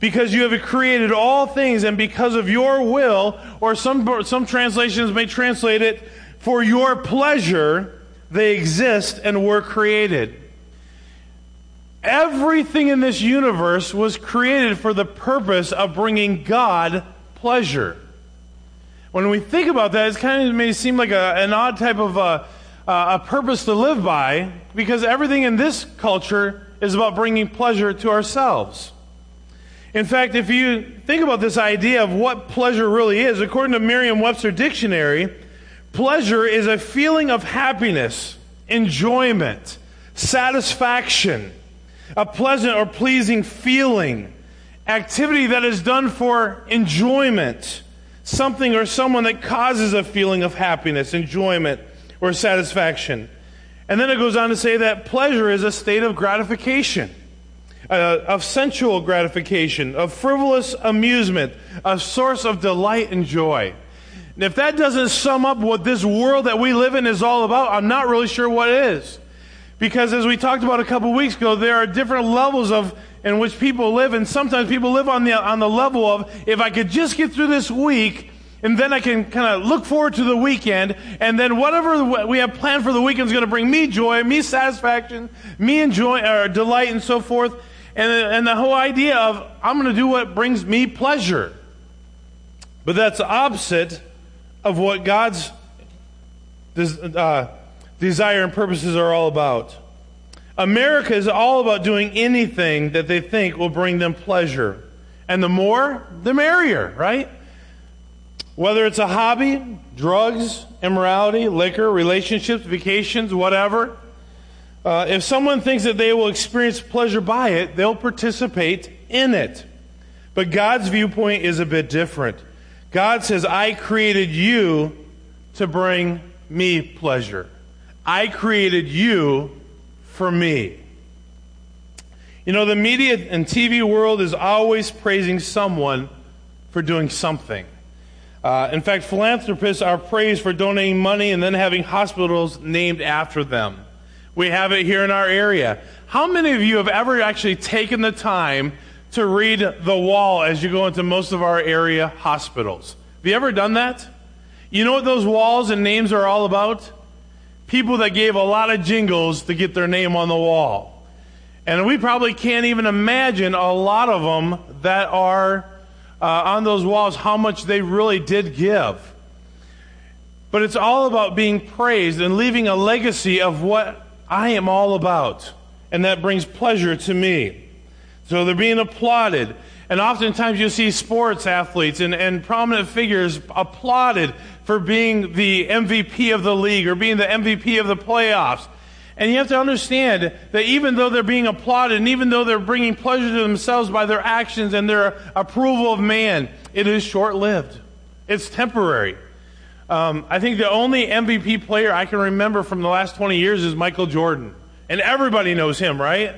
because you have created all things and because of your will, or some, some translations may translate it, for your pleasure, they exist and were created. Everything in this universe was created for the purpose of bringing God pleasure. When we think about that, it kind of may seem like a, an odd type of a, a purpose to live by because everything in this culture is about bringing pleasure to ourselves. In fact, if you think about this idea of what pleasure really is, according to Merriam Webster Dictionary, pleasure is a feeling of happiness, enjoyment, satisfaction, a pleasant or pleasing feeling, activity that is done for enjoyment, something or someone that causes a feeling of happiness, enjoyment, or satisfaction. And then it goes on to say that pleasure is a state of gratification uh, of sensual gratification, of frivolous amusement, a source of delight and joy. And if that doesn't sum up what this world that we live in is all about, I'm not really sure what is. Because as we talked about a couple weeks ago, there are different levels of in which people live, and sometimes people live on the on the level of if I could just get through this week, and then I can kind of look forward to the weekend, and then whatever we have planned for the weekend is going to bring me joy, me satisfaction, me enjoy or delight, and so forth. And, and the whole idea of, I'm going to do what brings me pleasure. But that's the opposite of what God's uh, desire and purposes are all about. America is all about doing anything that they think will bring them pleasure. And the more, the merrier, right? Whether it's a hobby, drugs, immorality, liquor, relationships, vacations, whatever. Uh, if someone thinks that they will experience pleasure by it, they'll participate in it. But God's viewpoint is a bit different. God says, I created you to bring me pleasure. I created you for me. You know, the media and TV world is always praising someone for doing something. Uh, in fact, philanthropists are praised for donating money and then having hospitals named after them. We have it here in our area. How many of you have ever actually taken the time to read the wall as you go into most of our area hospitals? Have you ever done that? You know what those walls and names are all about? People that gave a lot of jingles to get their name on the wall. And we probably can't even imagine a lot of them that are uh, on those walls how much they really did give. But it's all about being praised and leaving a legacy of what I am all about, and that brings pleasure to me. So they're being applauded. And oftentimes you see sports athletes and, and prominent figures applauded for being the MVP of the league or being the MVP of the playoffs. And you have to understand that even though they're being applauded and even though they're bringing pleasure to themselves by their actions and their approval of man, it is short lived. It's temporary. Um, I think the only MVP player I can remember from the last 20 years is Michael Jordan. And everybody knows him, right?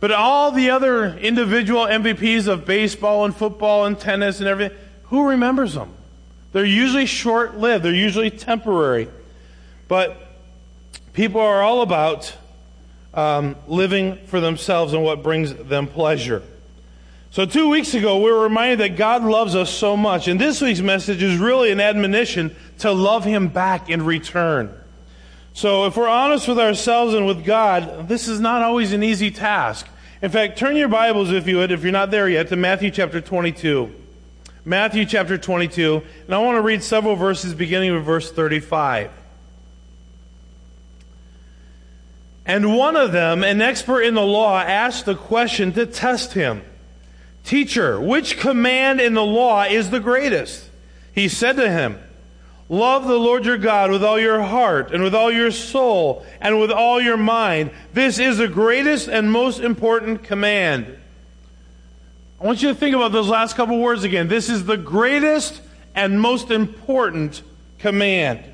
But all the other individual MVPs of baseball and football and tennis and everything, who remembers them? They're usually short lived, they're usually temporary. But people are all about um, living for themselves and what brings them pleasure. So, two weeks ago, we were reminded that God loves us so much. And this week's message is really an admonition to love Him back in return. So, if we're honest with ourselves and with God, this is not always an easy task. In fact, turn your Bibles, if you would, if you're not there yet, to Matthew chapter 22. Matthew chapter 22. And I want to read several verses beginning with verse 35. And one of them, an expert in the law, asked a question to test him. Teacher, which command in the law is the greatest? He said to him, Love the Lord your God with all your heart and with all your soul and with all your mind. This is the greatest and most important command. I want you to think about those last couple words again. This is the greatest and most important command.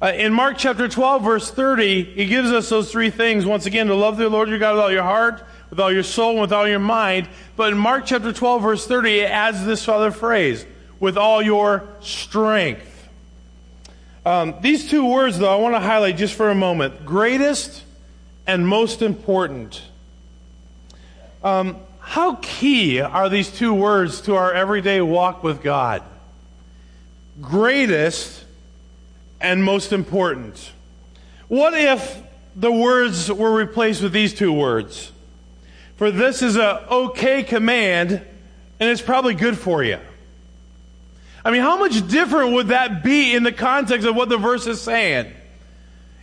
Uh, in Mark chapter 12, verse 30, he gives us those three things. Once again, to love the Lord your God with all your heart, with all your soul and with all your mind. But in Mark chapter 12, verse 30, it adds this other phrase with all your strength. Um, these two words, though, I want to highlight just for a moment greatest and most important. Um, how key are these two words to our everyday walk with God? Greatest and most important. What if the words were replaced with these two words? For this is a okay command, and it's probably good for you. I mean, how much different would that be in the context of what the verse is saying?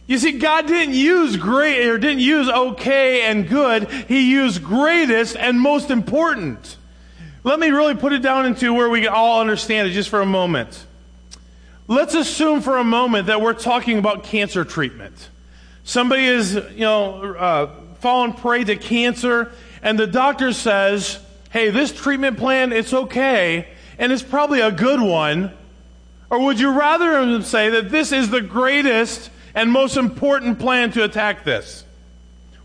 You see, God didn't use great or didn't use okay and good. He used greatest and most important. Let me really put it down into where we can all understand it just for a moment. Let's assume for a moment that we're talking about cancer treatment. Somebody is, you know, uh, fallen prey to cancer, and the doctor says, "Hey, this treatment plan, it's okay, and it's probably a good one." Or would you rather him say that this is the greatest and most important plan to attack this?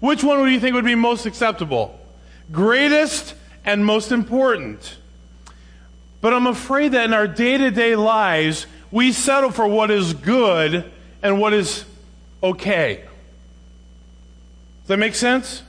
Which one would you think would be most acceptable? Greatest and most important. But I'm afraid that in our day to day lives, we settle for what is good and what is okay. Does that make sense?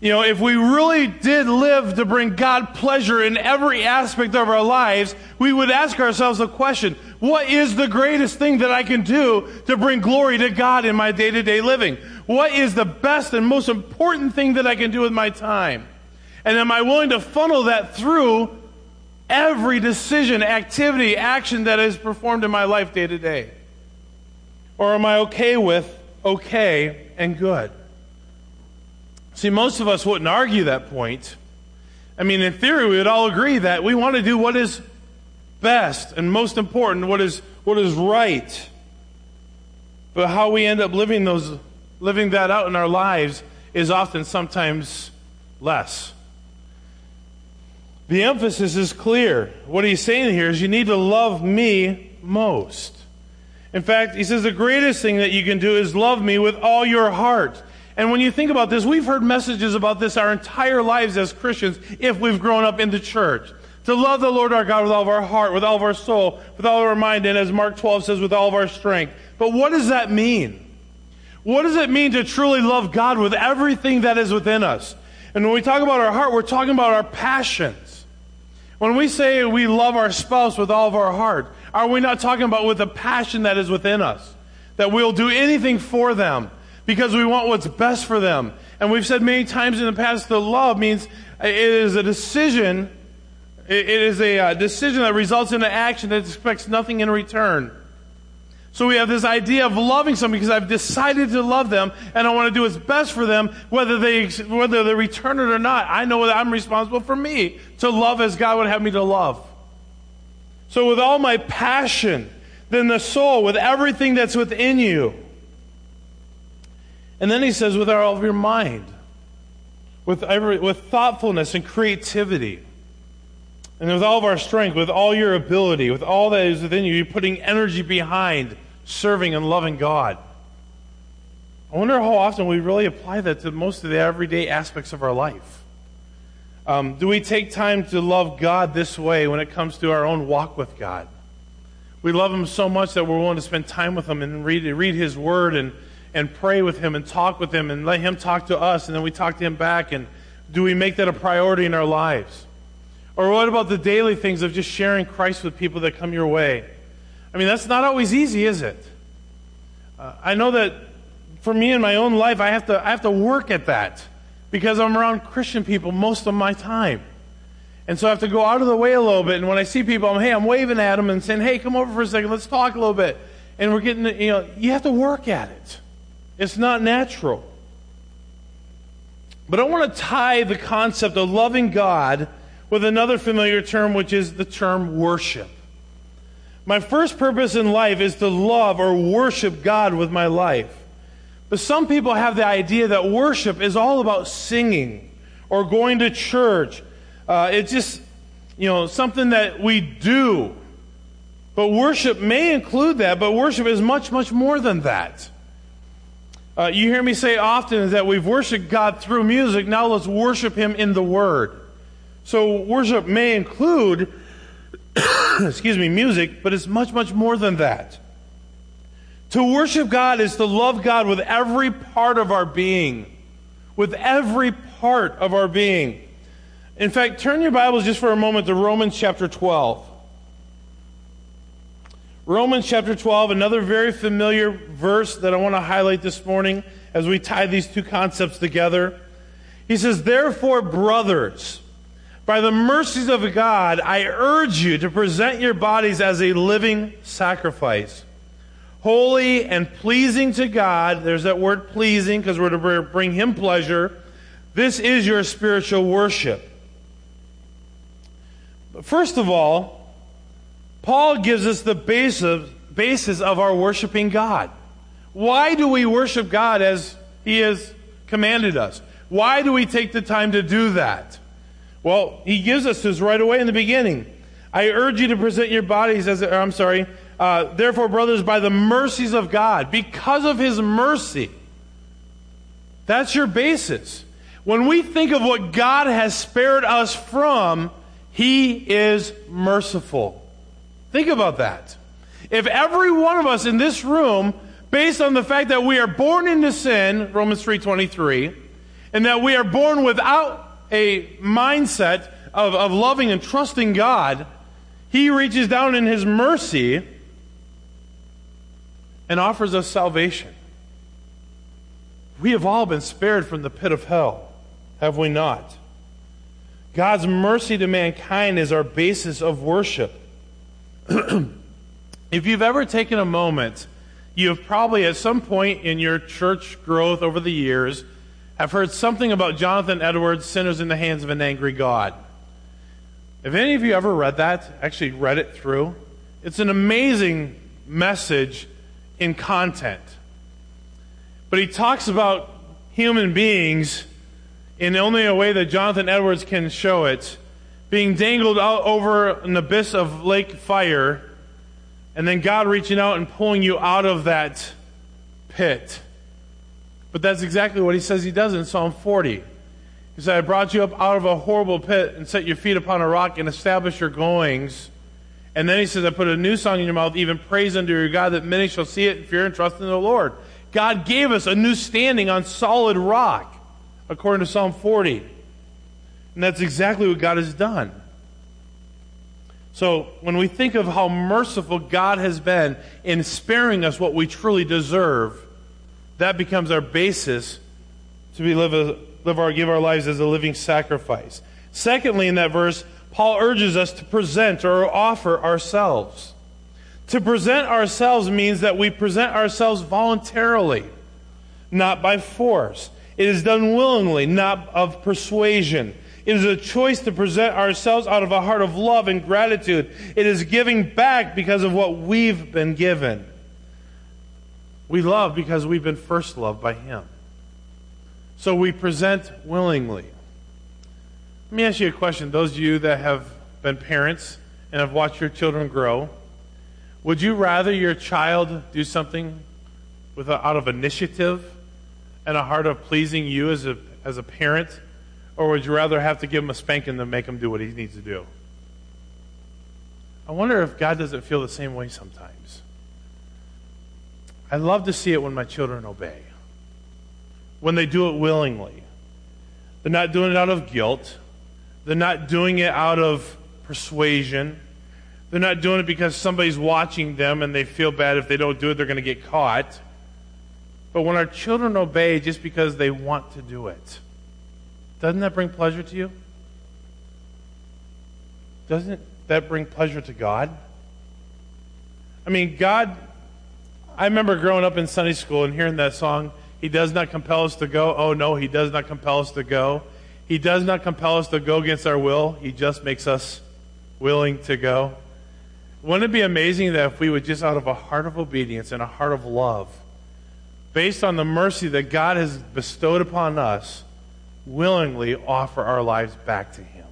You know, if we really did live to bring God pleasure in every aspect of our lives, we would ask ourselves the question, what is the greatest thing that I can do to bring glory to God in my day to day living? What is the best and most important thing that I can do with my time? And am I willing to funnel that through every decision, activity, action that is performed in my life day to day? Or am I okay with okay and good? See, most of us wouldn't argue that point. I mean, in theory, we would all agree that we want to do what is best and most important, what is, what is right. But how we end up living those, living that out in our lives is often sometimes less. The emphasis is clear. What he's saying here is you need to love me most. In fact, he says the greatest thing that you can do is love me with all your heart. And when you think about this, we've heard messages about this our entire lives as Christians if we've grown up in the church. To love the Lord our God with all of our heart, with all of our soul, with all of our mind, and as Mark 12 says, with all of our strength. But what does that mean? What does it mean to truly love God with everything that is within us? And when we talk about our heart, we're talking about our passions. When we say we love our spouse with all of our heart, are we not talking about with the passion that is within us? That we'll do anything for them because we want what's best for them. And we've said many times in the past that love means it is a decision, it is a uh, decision that results in an action that expects nothing in return. So we have this idea of loving someone because I've decided to love them and I want to do what's best for them, whether they, whether they return it or not. I know that I'm responsible for me to love as God would have me to love. So with all my passion, then the soul, with everything that's within you. And then he says, with all of your mind, with, every, with thoughtfulness and creativity, and with all of our strength, with all your ability, with all that is within you, you're putting energy behind serving and loving God. I wonder how often we really apply that to most of the everyday aspects of our life. Um, do we take time to love God this way when it comes to our own walk with God? We love Him so much that we're willing to spend time with Him and read, read His Word and, and pray with Him and talk with Him and let Him talk to us and then we talk to Him back. And do we make that a priority in our lives? Or what about the daily things of just sharing Christ with people that come your way? I mean, that's not always easy, is it? Uh, I know that for me in my own life, I have, to, I have to work at that because I'm around Christian people most of my time. And so I have to go out of the way a little bit. And when I see people, I'm, hey, I'm waving at them and saying, hey, come over for a second, let's talk a little bit. And we're getting, you know, you have to work at it. It's not natural. But I want to tie the concept of loving God with another familiar term, which is the term worship. My first purpose in life is to love or worship God with my life. But some people have the idea that worship is all about singing or going to church. Uh, it's just, you know, something that we do. But worship may include that, but worship is much, much more than that. Uh, you hear me say often is that we've worshiped God through music. Now let's worship Him in the Word. So worship may include excuse me, music, but it's much, much more than that. To worship God is to love God with every part of our being. With every part of our being. In fact, turn your Bibles just for a moment to Romans chapter 12. Romans chapter 12, another very familiar verse that I want to highlight this morning as we tie these two concepts together. He says, Therefore, brothers, by the mercies of God, I urge you to present your bodies as a living sacrifice, holy and pleasing to God. There's that word pleasing because we're to bring Him pleasure. This is your spiritual worship. But first of all, Paul gives us the basis, basis of our worshiping God. Why do we worship God as He has commanded us? Why do we take the time to do that? Well, He gives us this right away in the beginning. I urge you to present your bodies as, I'm sorry, uh, therefore, brothers, by the mercies of God, because of His mercy. That's your basis. When we think of what God has spared us from, he is merciful. Think about that. If every one of us in this room, based on the fact that we are born into sin, Romans 3.23, and that we are born without a mindset of, of loving and trusting God, He reaches down in His mercy and offers us salvation. We have all been spared from the pit of hell, have we not? God's mercy to mankind is our basis of worship. if you've ever taken a moment, you have probably at some point in your church growth over the years have heard something about Jonathan Edwards, Sinners in the Hands of an Angry God. Have any of you ever read that? Actually, read it through? It's an amazing message in content. But he talks about human beings in only a way that Jonathan Edwards can show it, being dangled out over an abyss of lake fire, and then God reaching out and pulling you out of that pit. But that's exactly what he says he does in Psalm 40. He said, I brought you up out of a horrible pit and set your feet upon a rock and established your goings. And then he says, I put a new song in your mouth, even praise unto your God, that many shall see it and fear and trust in the Lord. God gave us a new standing on solid rock according to Psalm 40. And that's exactly what God has done. So when we think of how merciful God has been in sparing us what we truly deserve, that becomes our basis to be live, a, live our give our lives as a living sacrifice. Secondly, in that verse, Paul urges us to present or offer ourselves. To present ourselves means that we present ourselves voluntarily, not by force. It is done willingly, not of persuasion. It is a choice to present ourselves out of a heart of love and gratitude. It is giving back because of what we've been given. We love because we've been first loved by Him. So we present willingly. Let me ask you a question. Those of you that have been parents and have watched your children grow, would you rather your child do something with a, out of initiative and a heart of pleasing you as a, as a parent? Or would you rather have to give him a spanking than make him do what he needs to do? I wonder if God doesn't feel the same way sometimes. I love to see it when my children obey, when they do it willingly. They're not doing it out of guilt, they're not doing it out of persuasion. They're not doing it because somebody's watching them and they feel bad if they don't do it, they're going to get caught. But when our children obey just because they want to do it, doesn't that bring pleasure to you? Doesn't that bring pleasure to God? I mean, God, I remember growing up in Sunday school and hearing that song, He does not compel us to go. Oh, no, He does not compel us to go. He does not compel us to go against our will. He just makes us willing to go. Wouldn't it be amazing that if we would just out of a heart of obedience and a heart of love, based on the mercy that God has bestowed upon us, willingly offer our lives back to Him.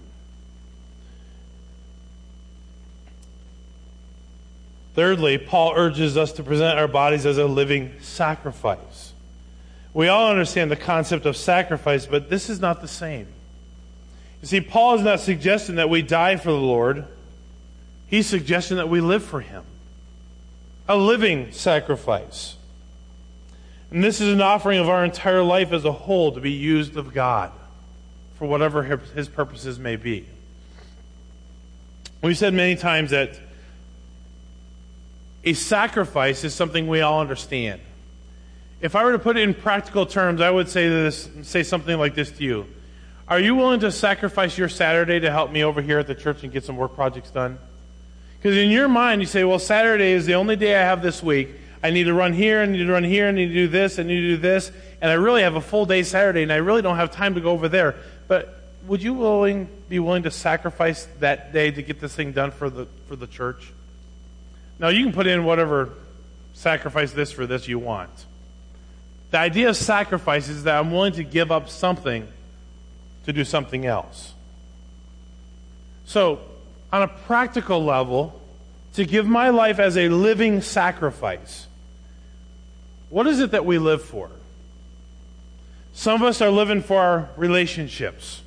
Thirdly, Paul urges us to present our bodies as a living sacrifice. We all understand the concept of sacrifice, but this is not the same. You see, Paul is not suggesting that we die for the Lord, he's suggesting that we live for Him. A living sacrifice. And this is an offering of our entire life as a whole to be used of God. for whatever his purposes may be. We've said many times that a sacrifice is something we all understand. If I were to put it in practical terms, I would say this, say something like this to you. Are you willing to sacrifice your Saturday to help me over here at the church and get some work projects done? Because in your mind, you say, well, Saturday is the only day I have this week. I need to run here, I need to run here, I need to do this, I need to do this, and I really have a full day Saturday, and I really don't have time to go over there. But would you willing, be willing to sacrifice that day to get this thing done for the, for the church? Now, you can put in whatever sacrifice this for this you want. The idea of sacrifice is that I'm willing to give up something to do something else. So, on a practical level, to give my life as a living sacrifice, what is it that we live for? Some of us are living for our relationships.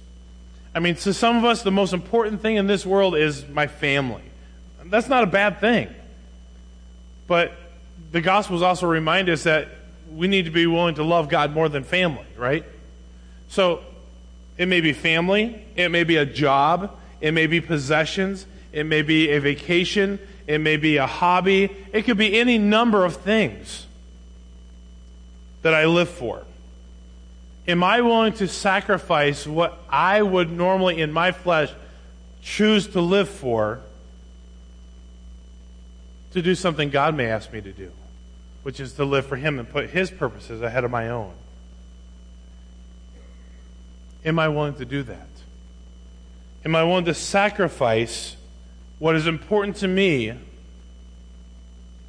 I mean, to some of us, the most important thing in this world is my family. That's not a bad thing. But the Gospels also remind us that we need to be willing to love God more than family, right? So it may be family, it may be a job, it may be possessions, it may be a vacation, it may be a hobby, it could be any number of things that I live for. Am I willing to sacrifice what I would normally in my flesh choose to live for to do something God may ask me to do, which is to live for Him and put His purposes ahead of my own? Am I willing to do that? Am I willing to sacrifice what is important to me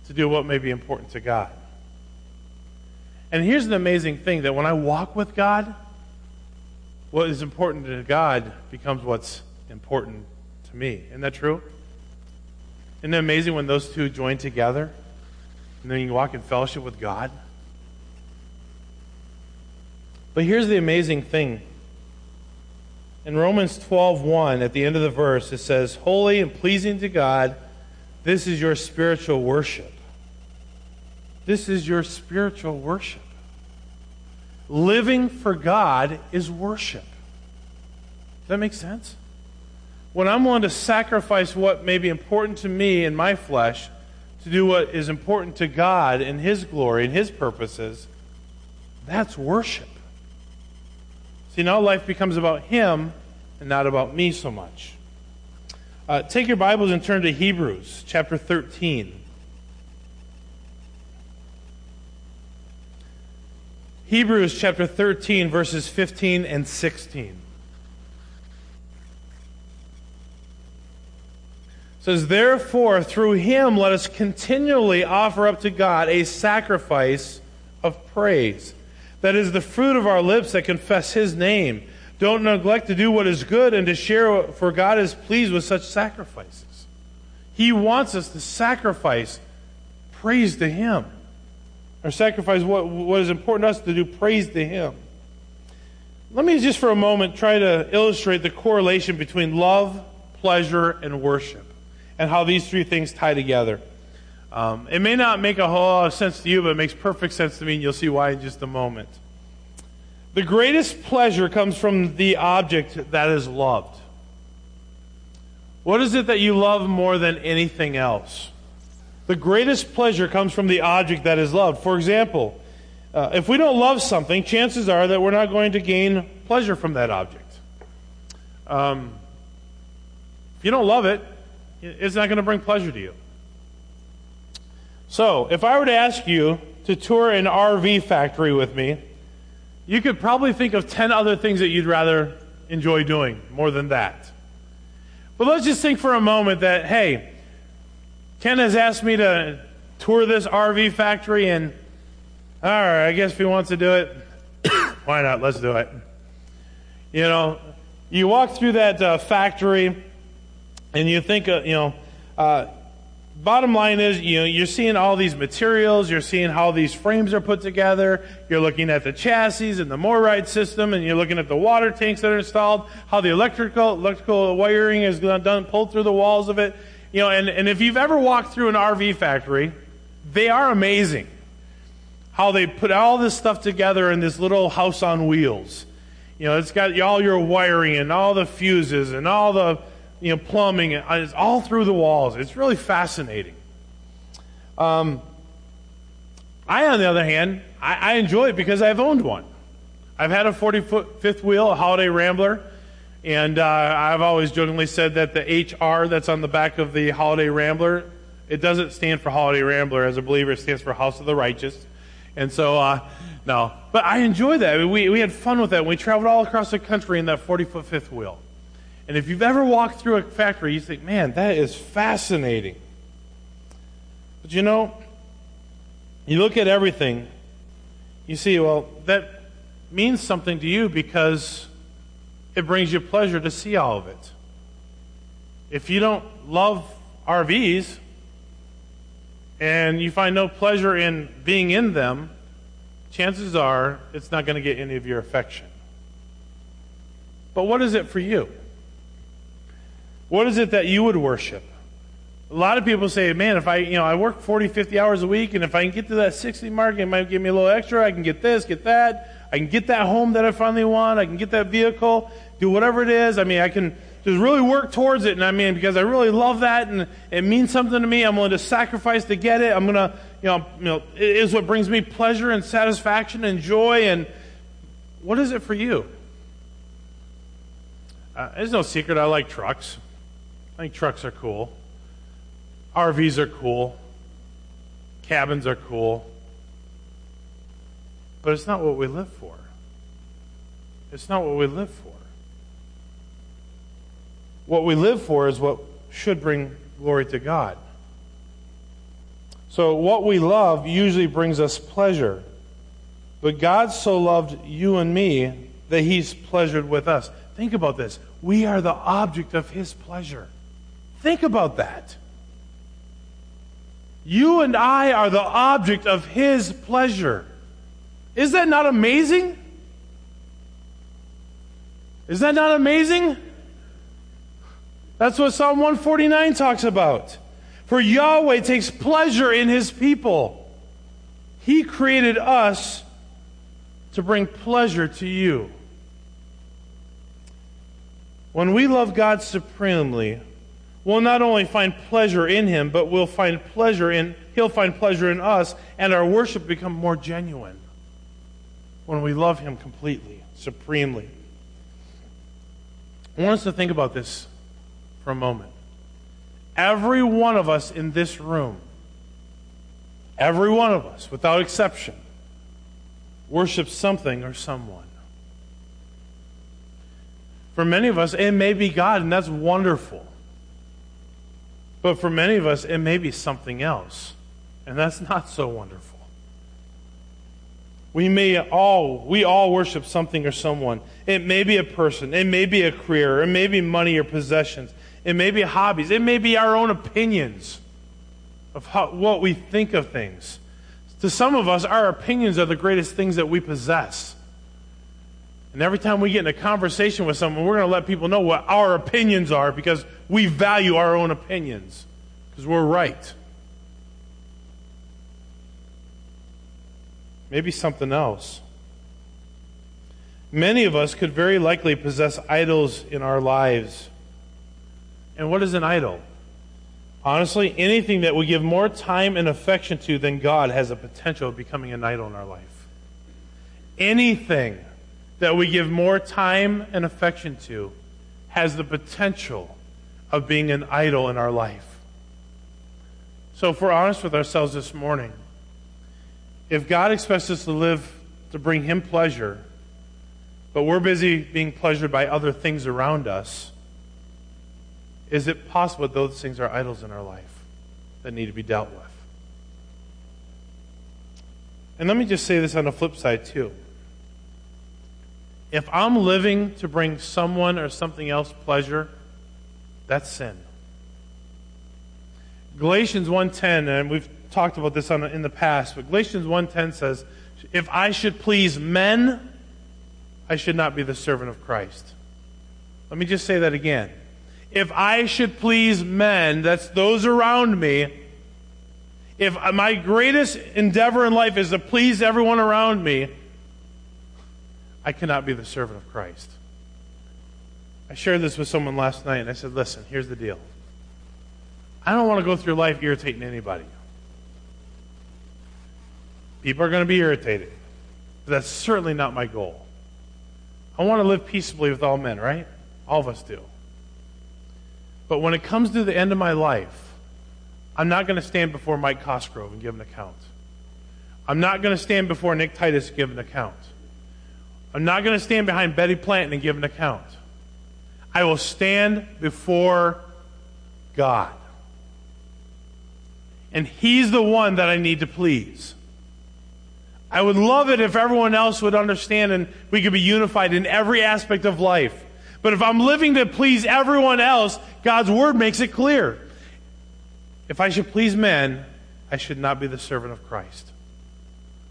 to do what may be important to God? And here's the amazing thing that when I walk with God, what is important to God becomes what's important to me. Isn't that true? Isn't it amazing when those two join together and then you walk in fellowship with God? But here's the amazing thing. In Romans 12:1 at the end of the verse it says, "Holy and pleasing to God, this is your spiritual worship." This is your spiritual worship. Living for God is worship. Does that make sense? When I'm willing to sacrifice what may be important to me in my flesh to do what is important to God in His glory and His purposes, that's worship. See, now life becomes about Him and not about me so much. Uh, take your Bibles and turn to Hebrews chapter 13. Hebrews chapter 13, verses 15 and 16. says, Therefore, through him let us continually offer up to God a sacrifice of praise. That is the fruit of our lips that confess his name. Don't neglect to do what is good and to share, for God is pleased with such sacrifices. He wants us to sacrifice praise to him or sacrifice what, what is important to us to do praise to Him. Let me just for a moment try to illustrate the correlation between love, pleasure, and worship, and how these three things tie together. Um, it may not make a whole lot of sense to you, but it makes perfect sense to me, and you'll see why in just a moment. The greatest pleasure comes from the object that is loved. What is it that you love more than anything else? The greatest pleasure comes from the object that is loved. For example, uh, if we don't love something, chances are that we're not going to gain pleasure from that object. Um, if you don't love it, it's not going to bring pleasure to you. So, if I were to ask you to tour an RV factory with me, you could probably think of 10 other things that you'd rather enjoy doing more than that. But let's just think for a moment that, hey, Ken has asked me to tour this RV factory, and all right, I guess if he wants to do it, why not? Let's do it. You know, you walk through that uh, factory, and you think, uh, you know, uh, bottom line is, you know, you're seeing all these materials, you're seeing how these frames are put together, you're looking at the chassis and the MORryde system, and you're looking at the water tanks that are installed, how the electrical electrical wiring is done, pulled through the walls of it. You know, and, and if you've ever walked through an RV factory, they are amazing. How they put all this stuff together in this little house on wheels. You know, it's got all your wiring and all the fuses and all the you know plumbing. It's all through the walls. It's really fascinating. Um, I, on the other hand, I, I enjoy it because I've owned one. I've had a 40 foot fifth wheel, a Holiday Rambler, and uh, I've always jokingly said that the HR that's on the back of the Holiday Rambler, it doesn't stand for Holiday Rambler. As a believer, it stands for House of the Righteous. And so, uh, no. But I enjoy that. We, we had fun with that. We traveled all across the country in that 40 foot fifth wheel. And if you've ever walked through a factory, you think, man, that is fascinating. But you know, you look at everything, you see, well, that means something to you because it brings you pleasure to see all of it. If you don't love RVs and you find no pleasure in being in them, chances are it's not going to get any of your affection. But what is it for you? What is it that you would worship? A lot of people say, man, if I, you know, I work 40, 50 hours a week, and if I can get to that 60 mark, it might give me a little extra. I can get this, get that. I can get that home that I finally want. I can get that vehicle, do whatever it is. I mean, I can just really work towards it. And I mean, because I really love that and it means something to me, I'm willing to sacrifice to get it. I'm going to, you know, you know, it is what brings me pleasure and satisfaction and joy. And what is it for you? Uh, there's no secret. I like trucks. I think trucks are cool. RVs are cool. Cabins are cool. But it's not what we live for. It's not what we live for. What we live for is what should bring glory to God. So, what we love usually brings us pleasure. But God so loved you and me that He's pleasured with us. Think about this. We are the object of His pleasure. Think about that. You and I are the object of His pleasure. Is that not amazing? Is that not amazing? That's what Psalm 149 talks about. For Yahweh takes pleasure in his people. He created us to bring pleasure to you. When we love God supremely, we'll not only find pleasure in him, but we'll find pleasure in he'll find pleasure in us and our worship become more genuine when we love Him completely, supremely. I want us to think about this for a moment. Every one of us in this room, every one of us, without exception, worships something or someone. For many of us, it may be God, and that's wonderful. But for many of us, it may be something else, and that's not so wonderful. We may all, we all worship something or someone. It may be a person. It may be a career. It may be money or possessions. It may be hobbies. It may be our own opinions of how, what we think of things. To some of us, our opinions are the greatest things that we possess. And every time we get in a conversation with someone, we're going to let people know what our opinions are because we value our own opinions because we're right. maybe something else. Many of us could very likely possess idols in our lives. And what is an idol? Honestly, anything that we give more time and affection to than God has a potential of becoming an idol in our life. Anything that we give more time and affection to has the potential of being an idol in our life. So, if we're honest with ourselves this morning, if God expects us to live to bring Him pleasure, but we're busy being pleasured by other things around us, is it possible that those things are idols in our life that need to be dealt with? And let me just say this on the flip side, too. If I'm living to bring someone or something else pleasure, that's sin. Galatians 1:10 and we've talked about this on, in the past, but Galatians 1.10 says, If I should please men, I should not be the servant of Christ. Let me just say that again. If I should please men, that's those around me, if my greatest endeavor in life is to please everyone around me, I cannot be the servant of Christ. I shared this with someone last night, and I said, Listen, here's the deal. I don't want to go through life irritating anybody. People are going to be irritated. But that's certainly not my goal. I want to live peaceably with all men, right? All of us do. But when it comes to the end of my life, I'm not going to stand before Mike Cosgrove and give an account. I'm not going to stand before Nick Titus and give an account. I'm not going to stand behind Betty Planton and give an account. I will stand before God. And He's the one that I need to please. I would love it if everyone else would understand and we could be unified in every aspect of life. But if I'm living to please everyone else, God's word makes it clear. If I should please men, I should not be the servant of Christ.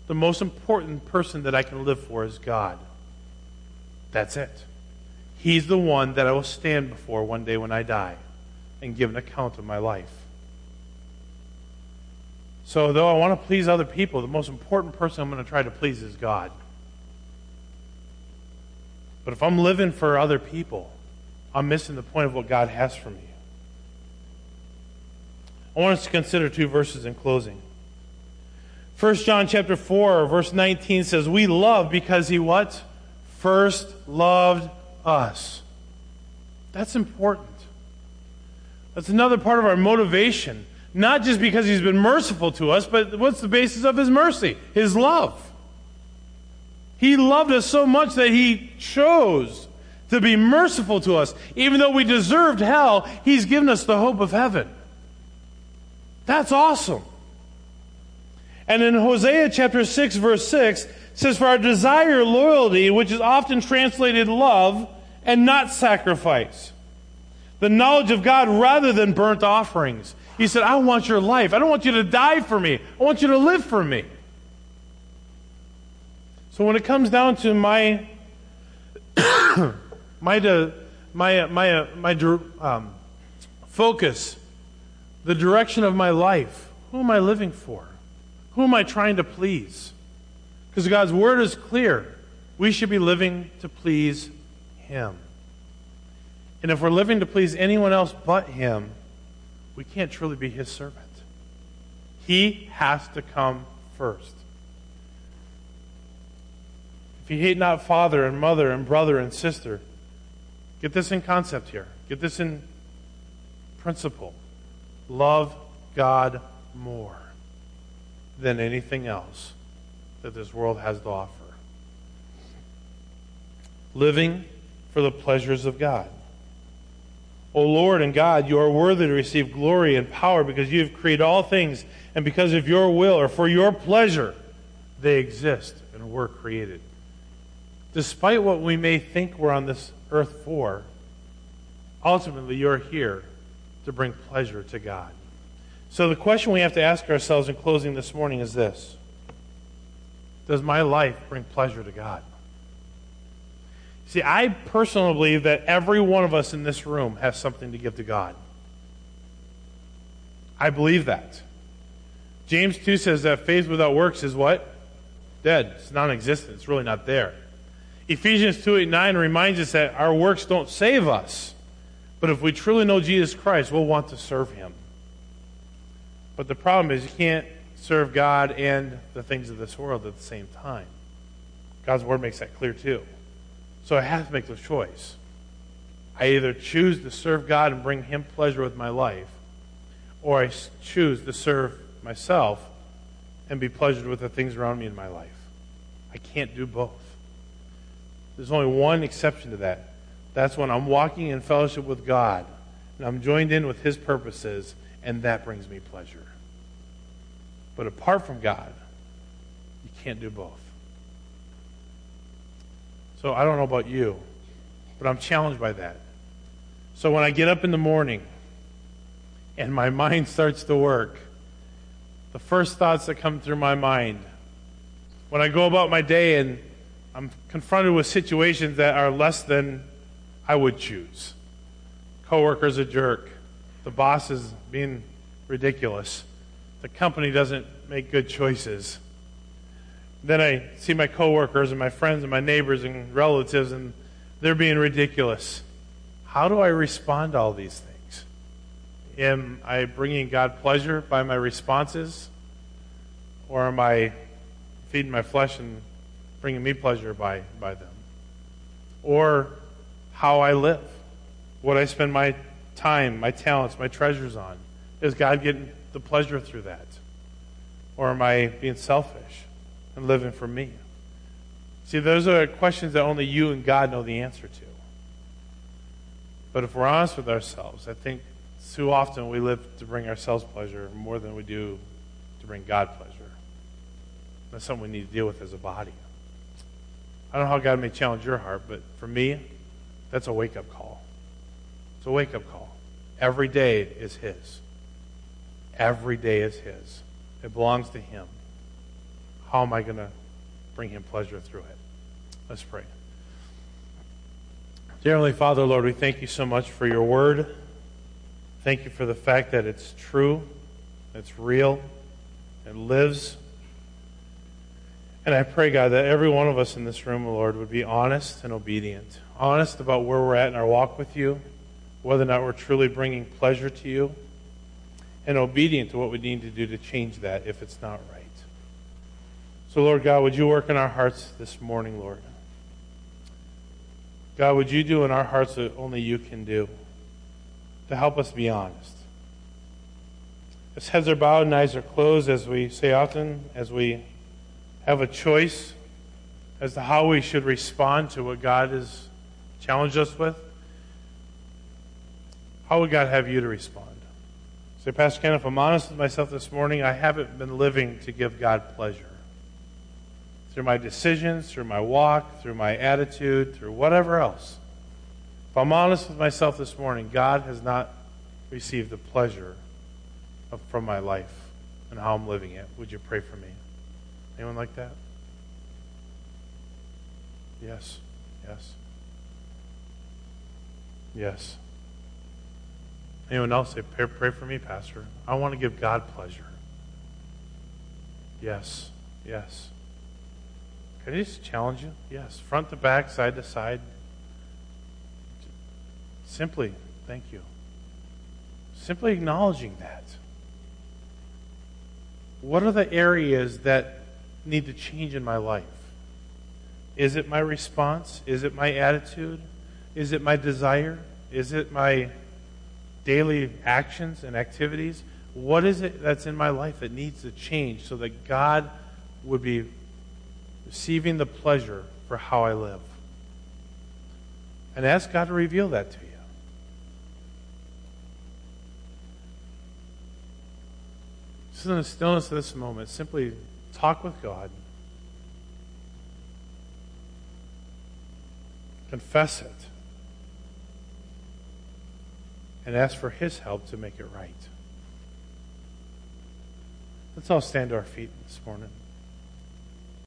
The most important person that I can live for is God. That's it. He's the one that I will stand before one day when I die and give an account of my life. So, though I want to please other people, the most important person I'm going to try to please is God. But if I'm living for other people, I'm missing the point of what God has for me. I want us to consider two verses in closing. 1 John chapter 4 verse 19 says, "We love because he what? First loved us." That's important. That's another part of our motivation. Not just because he's been merciful to us, but what's the basis of his mercy? His love. He loved us so much that he chose to be merciful to us. Even though we deserved hell, he's given us the hope of heaven. That's awesome. And in Hosea chapter 6 verse 6 says, For our desire loyalty, which is often translated love, and not sacrifice. The knowledge of God rather than burnt offerings. He said, I want your life. I don't want you to die for me. I want you to live for me. So when it comes down to my my uh, my my my um, focus, the direction of my life, who am I living for? Who am I trying to please? Because God's word is clear. We should be living to please Him. And if we're living to please anyone else but Him, we can't truly be His servant. He has to come first. If you hate not father and mother and brother and sister, get this in concept here. Get this in principle. Love God more than anything else that this world has to offer. Living for the pleasures of God. O Lord and God, you are worthy to receive glory and power because you have created all things, and because of your will or for your pleasure, they exist and were created despite what we may think we're on this earth for, ultimately you're here to bring pleasure to God. So the question we have to ask ourselves in closing this morning is this Does my life bring pleasure to God? See, I personally believe that every one of us in this room has something to give to God. I believe that. James 2 says that faith without works is what? Dead. It's non existent. It's really not there. Ephesians 2 8 9 reminds us that our works don't save us. But if we truly know Jesus Christ, we'll want to serve him. But the problem is you can't serve God and the things of this world at the same time. God's word makes that clear too. So I have to make the choice. I either choose to serve God and bring him pleasure with my life, or I choose to serve myself and be pleasured with the things around me in my life. I can't do both. There's only one exception to that. That's when I'm walking in fellowship with God and I'm joined in with His purposes, and that brings me pleasure. But apart from God, you can't do both. So I don't know about you, but I'm challenged by that. So when I get up in the morning and my mind starts to work, the first thoughts that come through my mind, when I go about my day and I'm confronted with situations that are less than I would choose. Coworker's a jerk. The boss is being ridiculous. The company doesn't make good choices. Then I see my coworkers and my friends and my neighbors and relatives, and they're being ridiculous. How do I respond to all these things? Am I bringing God pleasure by my responses? Or am I feeding my flesh and bringing me pleasure by, by them? Or how I live? What I spend my time, my talents, my treasures on? Is God getting the pleasure through that? Or am I being selfish and living for me? See, those are questions that only you and God know the answer to. But if we're honest with ourselves, I think too often we live to bring ourselves pleasure more than we do to bring God pleasure. That's something we need to deal with as a body. I don't know how God may challenge your heart, but for me, that's a wake up call. It's a wake up call. Every day is His. Every day is His. It belongs to Him. How am I going to bring Him pleasure through it? Let's pray. Dear Heavenly Father, Lord, we thank you so much for your word. Thank you for the fact that it's true, it's real, it lives. And I pray, God, that every one of us in this room, Lord, would be honest and obedient. Honest about where we're at in our walk with you, whether or not we're truly bringing pleasure to you and obedient to what we need to do to change that if it's not right. So, Lord God, would you work in our hearts this morning, Lord? God, would you do in our hearts what only you can do to help us be honest? As heads are bowed and eyes are closed, as we say often, as we have a choice as to how we should respond to what God has challenged us with, how would God have you to respond? Say, Pastor Ken, if I'm honest with myself this morning, I haven't been living to give God pleasure. Through my decisions, through my walk, through my attitude, through whatever else. If I'm honest with myself this morning, God has not received the pleasure of, from my life and how I'm living it. Would you pray for me? Anyone like that? Yes. Yes. Yes. Anyone else say, pray, pray for me, Pastor? I want to give God pleasure. Yes, yes. Can I just challenge you? Yes. Front to back, side to side. Simply, thank you. Simply acknowledging that. What are the areas that need to change in my life? Is it my response? Is it my attitude? Is it my desire? Is it my daily actions and activities? What is it that's in my life that needs to change so that God would be receiving the pleasure for how I live? And ask God to reveal that to you. Just in the stillness of this moment, simply talk with God. Confess it and ask for His help to make it right. Let's all stand to our feet this morning.